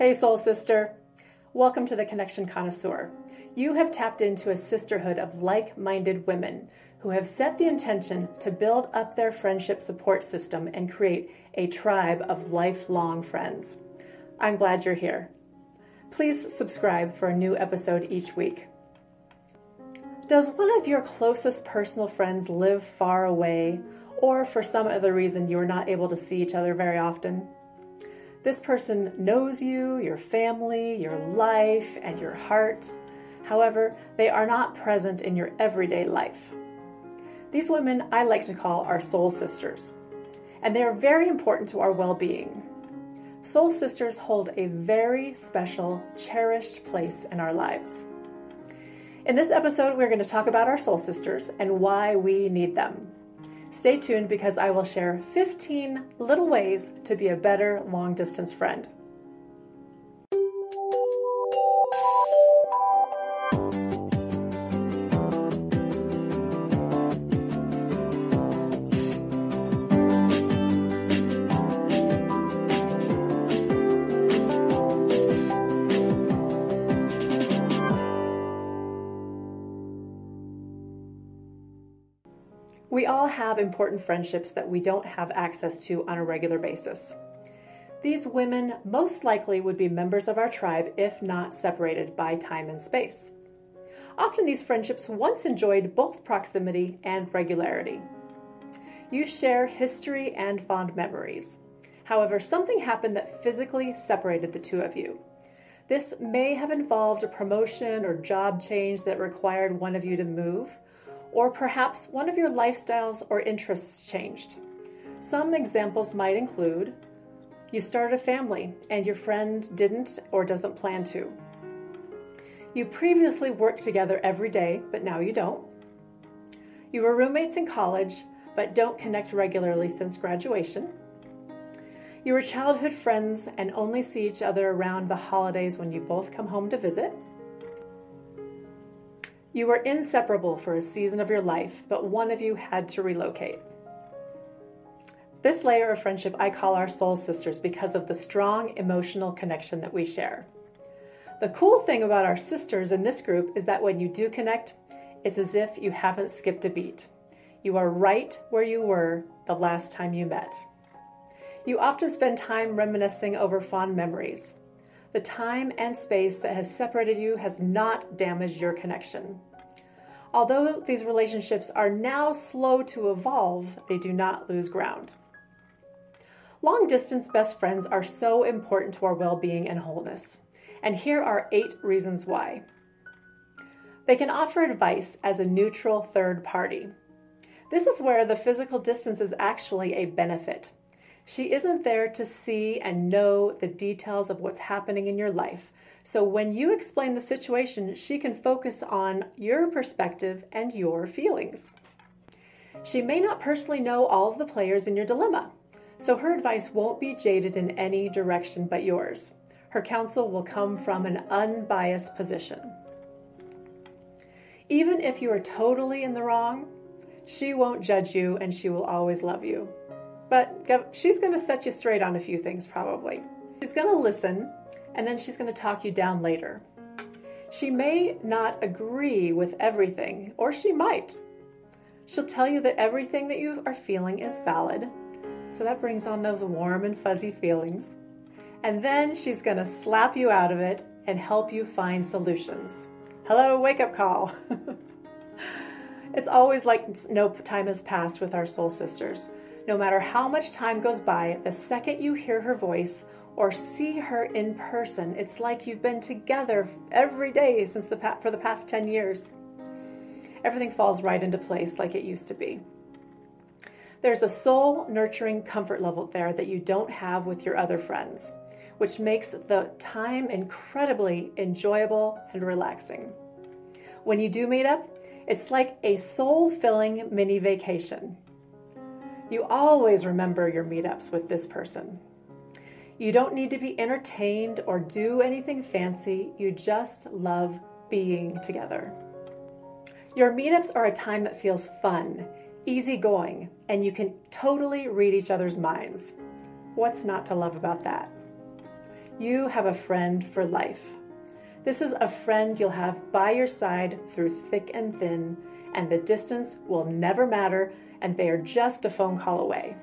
Hey, soul sister. Welcome to the Connection Connoisseur. You have tapped into a sisterhood of like minded women who have set the intention to build up their friendship support system and create a tribe of lifelong friends. I'm glad you're here. Please subscribe for a new episode each week. Does one of your closest personal friends live far away, or for some other reason you are not able to see each other very often? This person knows you, your family, your life, and your heart. However, they are not present in your everyday life. These women I like to call our soul sisters, and they are very important to our well being. Soul sisters hold a very special, cherished place in our lives. In this episode, we're going to talk about our soul sisters and why we need them. Stay tuned because I will share 15 little ways to be a better long distance friend. We all have important friendships that we don't have access to on a regular basis. These women most likely would be members of our tribe if not separated by time and space. Often these friendships once enjoyed both proximity and regularity. You share history and fond memories. However, something happened that physically separated the two of you. This may have involved a promotion or job change that required one of you to move, or perhaps one of your lifestyles or interests changed. Some examples might include you started a family and your friend didn't or doesn't plan to. You previously worked together every day, but now you don't. You were roommates in college, but don't connect regularly since graduation. You were childhood friends and only see each other around the holidays when you both come home to visit. You were inseparable for a season of your life, but one of you had to relocate. This layer of friendship I call our soul sisters because of the strong emotional connection that we share. The cool thing about our sisters in this group is that when you do connect, it's as if you haven't skipped a beat. You are right where you were the last time you met. You often spend time reminiscing over fond memories. The time and space that has separated you has not damaged your connection. Although these relationships are now slow to evolve, they do not lose ground. Long distance best friends are so important to our well being and wholeness. And here are eight reasons why. They can offer advice as a neutral third party. This is where the physical distance is actually a benefit. She isn't there to see and know the details of what's happening in your life. So when you explain the situation, she can focus on your perspective and your feelings. She may not personally know all of the players in your dilemma, so her advice won't be jaded in any direction but yours. Her counsel will come from an unbiased position. Even if you are totally in the wrong, she won't judge you and she will always love you but she's going to set you straight on a few things probably. She's going to listen and then she's going to talk you down later. She may not agree with everything, or she might. She'll tell you that everything that you are feeling is valid. So that brings on those warm and fuzzy feelings. And then she's going to slap you out of it and help you find solutions. Hello, wake up call. it's always like no time has passed with our soul sisters. No matter how much time goes by, the second you hear her voice or see her in person, it's like you've been together every day since the for the past 10 years. Everything falls right into place like it used to be. There's a soul nurturing comfort level there that you don't have with your other friends, which makes the time incredibly enjoyable and relaxing. When you do meet up, it's like a soul filling mini vacation. You always remember your meetups with this person. You don't need to be entertained or do anything fancy, you just love being together. Your meetups are a time that feels fun, easygoing, and you can totally read each other's minds. What's not to love about that? You have a friend for life. This is a friend you'll have by your side through thick and thin, and the distance will never matter, and they are just a phone call away.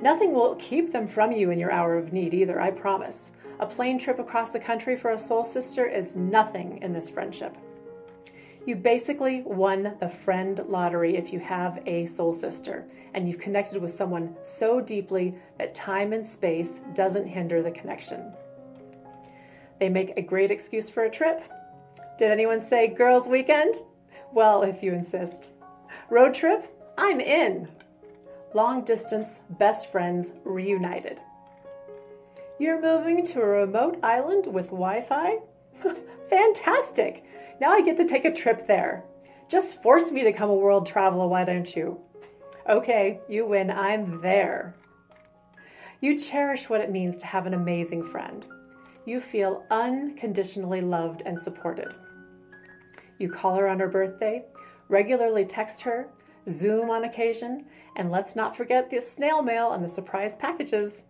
Nothing will keep them from you in your hour of need either, I promise. A plane trip across the country for a soul sister is nothing in this friendship. You basically won the friend lottery if you have a soul sister and you've connected with someone so deeply that time and space doesn't hinder the connection. They make a great excuse for a trip. Did anyone say girls' weekend? Well, if you insist. Road trip? I'm in. Long distance best friends reunited. You're moving to a remote island with Wi Fi? Fantastic! Now I get to take a trip there. Just force me to come a world traveler, why don't you? Okay, you win. I'm there. You cherish what it means to have an amazing friend you feel unconditionally loved and supported. You call her on her birthday, regularly text her, Zoom on occasion, and let's not forget the snail mail and the surprise packages.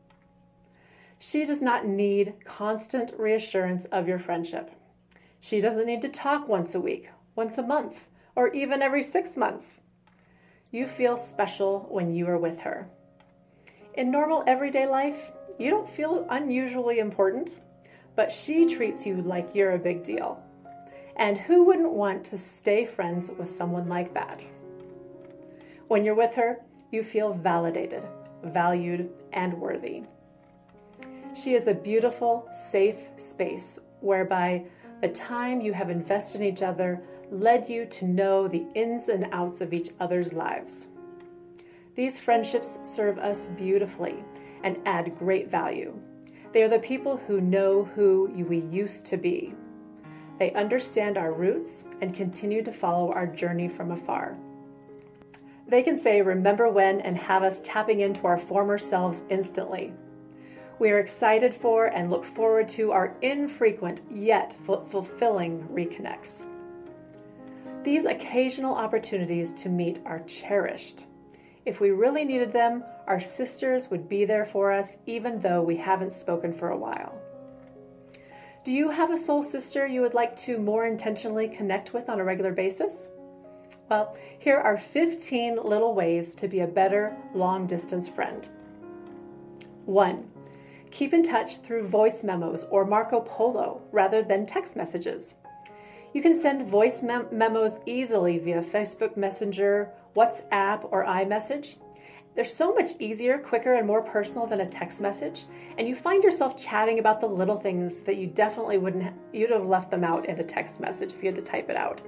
She does not need constant reassurance of your friendship. She doesn't need to talk once a week, once a month, or even every six months. You feel special when you are with her. In normal everyday life, you don't feel unusually important but she treats you like you're a big deal. And who wouldn't want to stay friends with someone like that? When you're with her, you feel validated, valued, and worthy. She is a beautiful, safe space whereby the time you have invested in each other led you to know the ins and outs of each other's lives. These friendships serve us beautifully and add great value. They are the people who know who we used to be. They understand our roots and continue to follow our journey from afar. They can say, Remember when, and have us tapping into our former selves instantly. We are excited for and look forward to our infrequent yet fulfilling reconnects. These occasional opportunities to meet are cherished. If we really needed them, our sisters would be there for us, even though we haven't spoken for a while. Do you have a soul sister you would like to more intentionally connect with on a regular basis? Well, here are 15 little ways to be a better long distance friend. 1. Keep in touch through voice memos or Marco Polo rather than text messages. You can send voice mem- memos easily via Facebook Messenger WhatsApp, or iMessage. They're so much easier, quicker, and more personal than a text message, and you find yourself chatting about the little things that you definitely wouldn't, you'd have left them out in a text message if you had to type it out.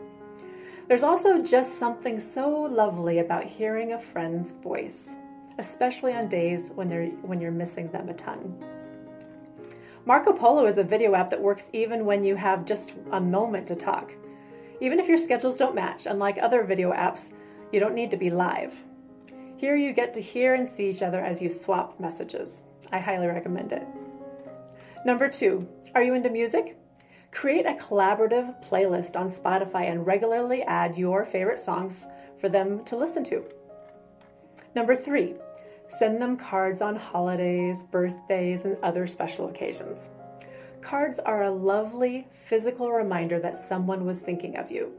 There's also just something so lovely about hearing a friend's voice, especially on days when, they're, when you're missing them a ton. Marco Polo is a video app that works even when you have just a moment to talk. Even if your schedules don't match, unlike other video apps, you don't need to be live. Here you get to hear and see each other as you swap messages. I highly recommend it. Number two, are you into music? Create a collaborative playlist on Spotify and regularly add your favorite songs for them to listen to. Number three, send them cards on holidays, birthdays, and other special occasions. Cards are a lovely physical reminder that someone was thinking of you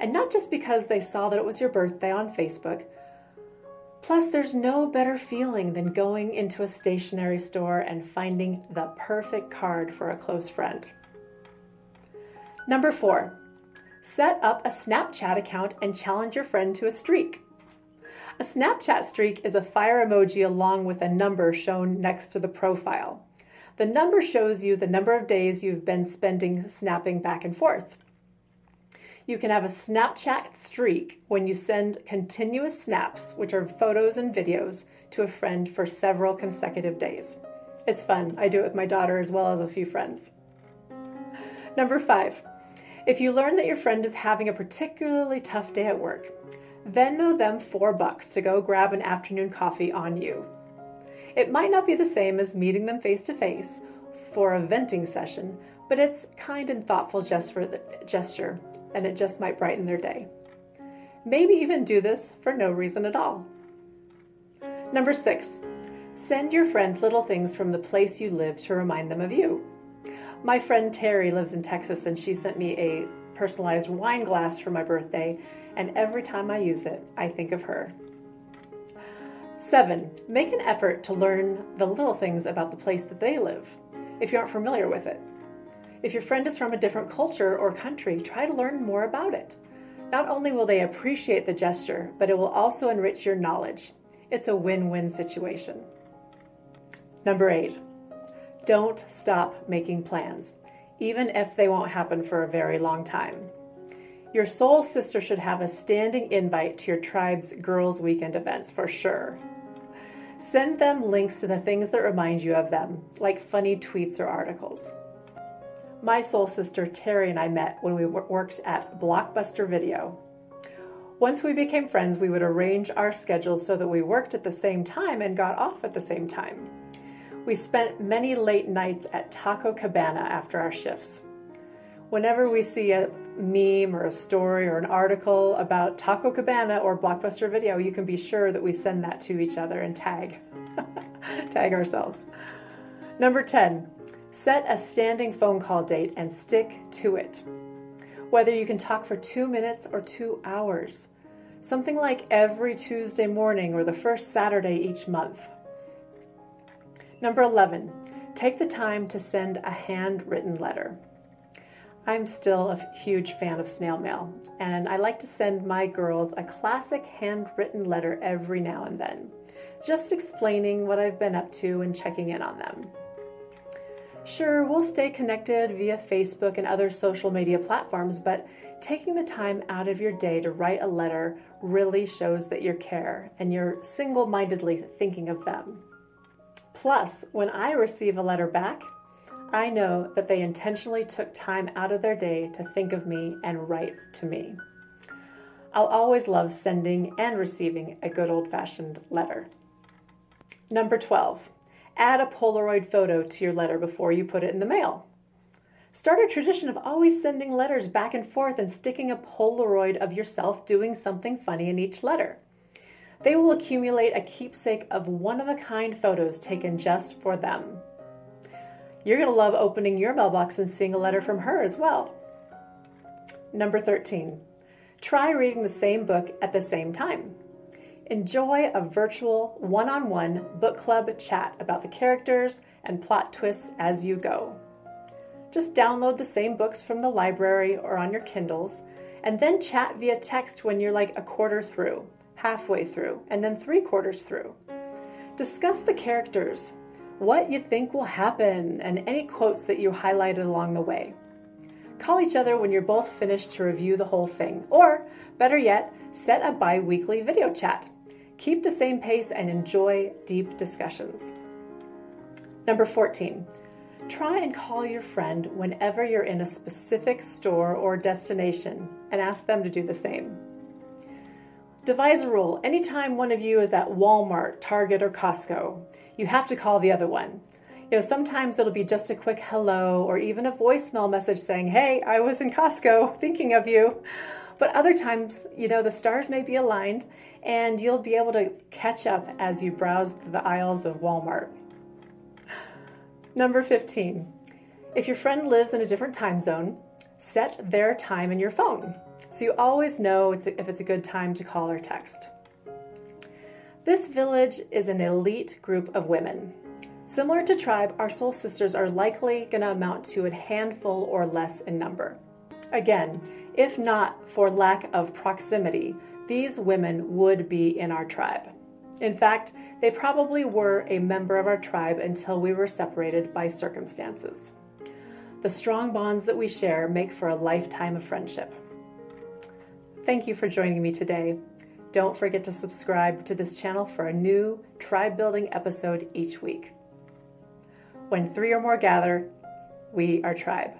and not just because they saw that it was your birthday on Facebook. Plus, there's no better feeling than going into a stationery store and finding the perfect card for a close friend. Number four, set up a Snapchat account and challenge your friend to a streak. A Snapchat streak is a fire emoji along with a number shown next to the profile. The number shows you the number of days you've been spending snapping back and forth. You can have a Snapchat streak when you send continuous snaps, which are photos and videos, to a friend for several consecutive days. It's fun. I do it with my daughter as well as a few friends. Number five, if you learn that your friend is having a particularly tough day at work, Venmo them four bucks to go grab an afternoon coffee on you. It might not be the same as meeting them face to face for a venting session, but it's kind and thoughtful gesture and it just might brighten their day. Maybe even do this for no reason at all. Number six, Send your friend little things from the place you live to remind them of you. My friend Terry lives in Texas and she sent me a personalized wine glass for my birthday, and every time I use it, I think of her. Seven, make an effort to learn the little things about the place that they live if you aren't familiar with it. If your friend is from a different culture or country, try to learn more about it. Not only will they appreciate the gesture, but it will also enrich your knowledge. It's a win win situation. Number eight, don't stop making plans, even if they won't happen for a very long time. Your soul sister should have a standing invite to your tribe's Girls Weekend events for sure. Send them links to the things that remind you of them, like funny tweets or articles. My soul sister Terry and I met when we worked at Blockbuster Video. Once we became friends, we would arrange our schedules so that we worked at the same time and got off at the same time. We spent many late nights at Taco Cabana after our shifts. Whenever we see a meme or a story or an article about Taco Cabana or Blockbuster Video, you can be sure that we send that to each other and tag tag ourselves. Number 10, Set a standing phone call date and stick to it. Whether you can talk for two minutes or two hours. Something like every Tuesday morning or the first Saturday each month. Number 11, take the time to send a handwritten letter. I'm still a huge fan of snail mail, and I like to send my girls a classic handwritten letter every now and then, just explaining what I've been up to and checking in on them. Sure, we'll stay connected via Facebook and other social media platforms, but taking the time out of your day to write a letter really shows that you care and you're single mindedly thinking of them. Plus, when I receive a letter back, I know that they intentionally took time out of their day to think of me and write to me. I'll always love sending and receiving a good old fashioned letter. Number 12 add a Polaroid photo to your letter before you put it in the mail. Start a tradition of always sending letters back and forth and sticking a Polaroid of yourself doing something funny in each letter. They will accumulate a keepsake of one of a kind photos taken just for them. You're going to love opening your mailbox and seeing a letter from her as well. Number 13, try reading the same book at the same time. Enjoy a virtual one on one book club chat about the characters and plot twists as you go. Just download the same books from the library or on your Kindles, and then chat via text when you're like a quarter through, halfway through, and then three quarters through. Discuss the characters, what you think will happen, and any quotes that you highlighted along the way. Call each other when you're both finished to review the whole thing, or better yet, set a bi weekly video chat. Keep the same pace and enjoy deep discussions. Number 14, try and call your friend whenever you're in a specific store or destination and ask them to do the same. Devise a rule anytime one of you is at Walmart, Target, or Costco, you have to call the other one. You know, sometimes it'll be just a quick hello or even a voicemail message saying, Hey, I was in Costco thinking of you. But other times, you know, the stars may be aligned and you'll be able to catch up as you browse the aisles of Walmart. Number 15. If your friend lives in a different time zone, set their time in your phone so you always know if it's a good time to call or text. This village is an elite group of women. Similar to tribe, our soul sisters are likely going to amount to a handful or less in number. Again, if not for lack of proximity, these women would be in our tribe. In fact, they probably were a member of our tribe until we were separated by circumstances. The strong bonds that we share make for a lifetime of friendship. Thank you for joining me today. Don't forget to subscribe to this channel for a new tribe building episode each week. When three or more gather, we are tribe.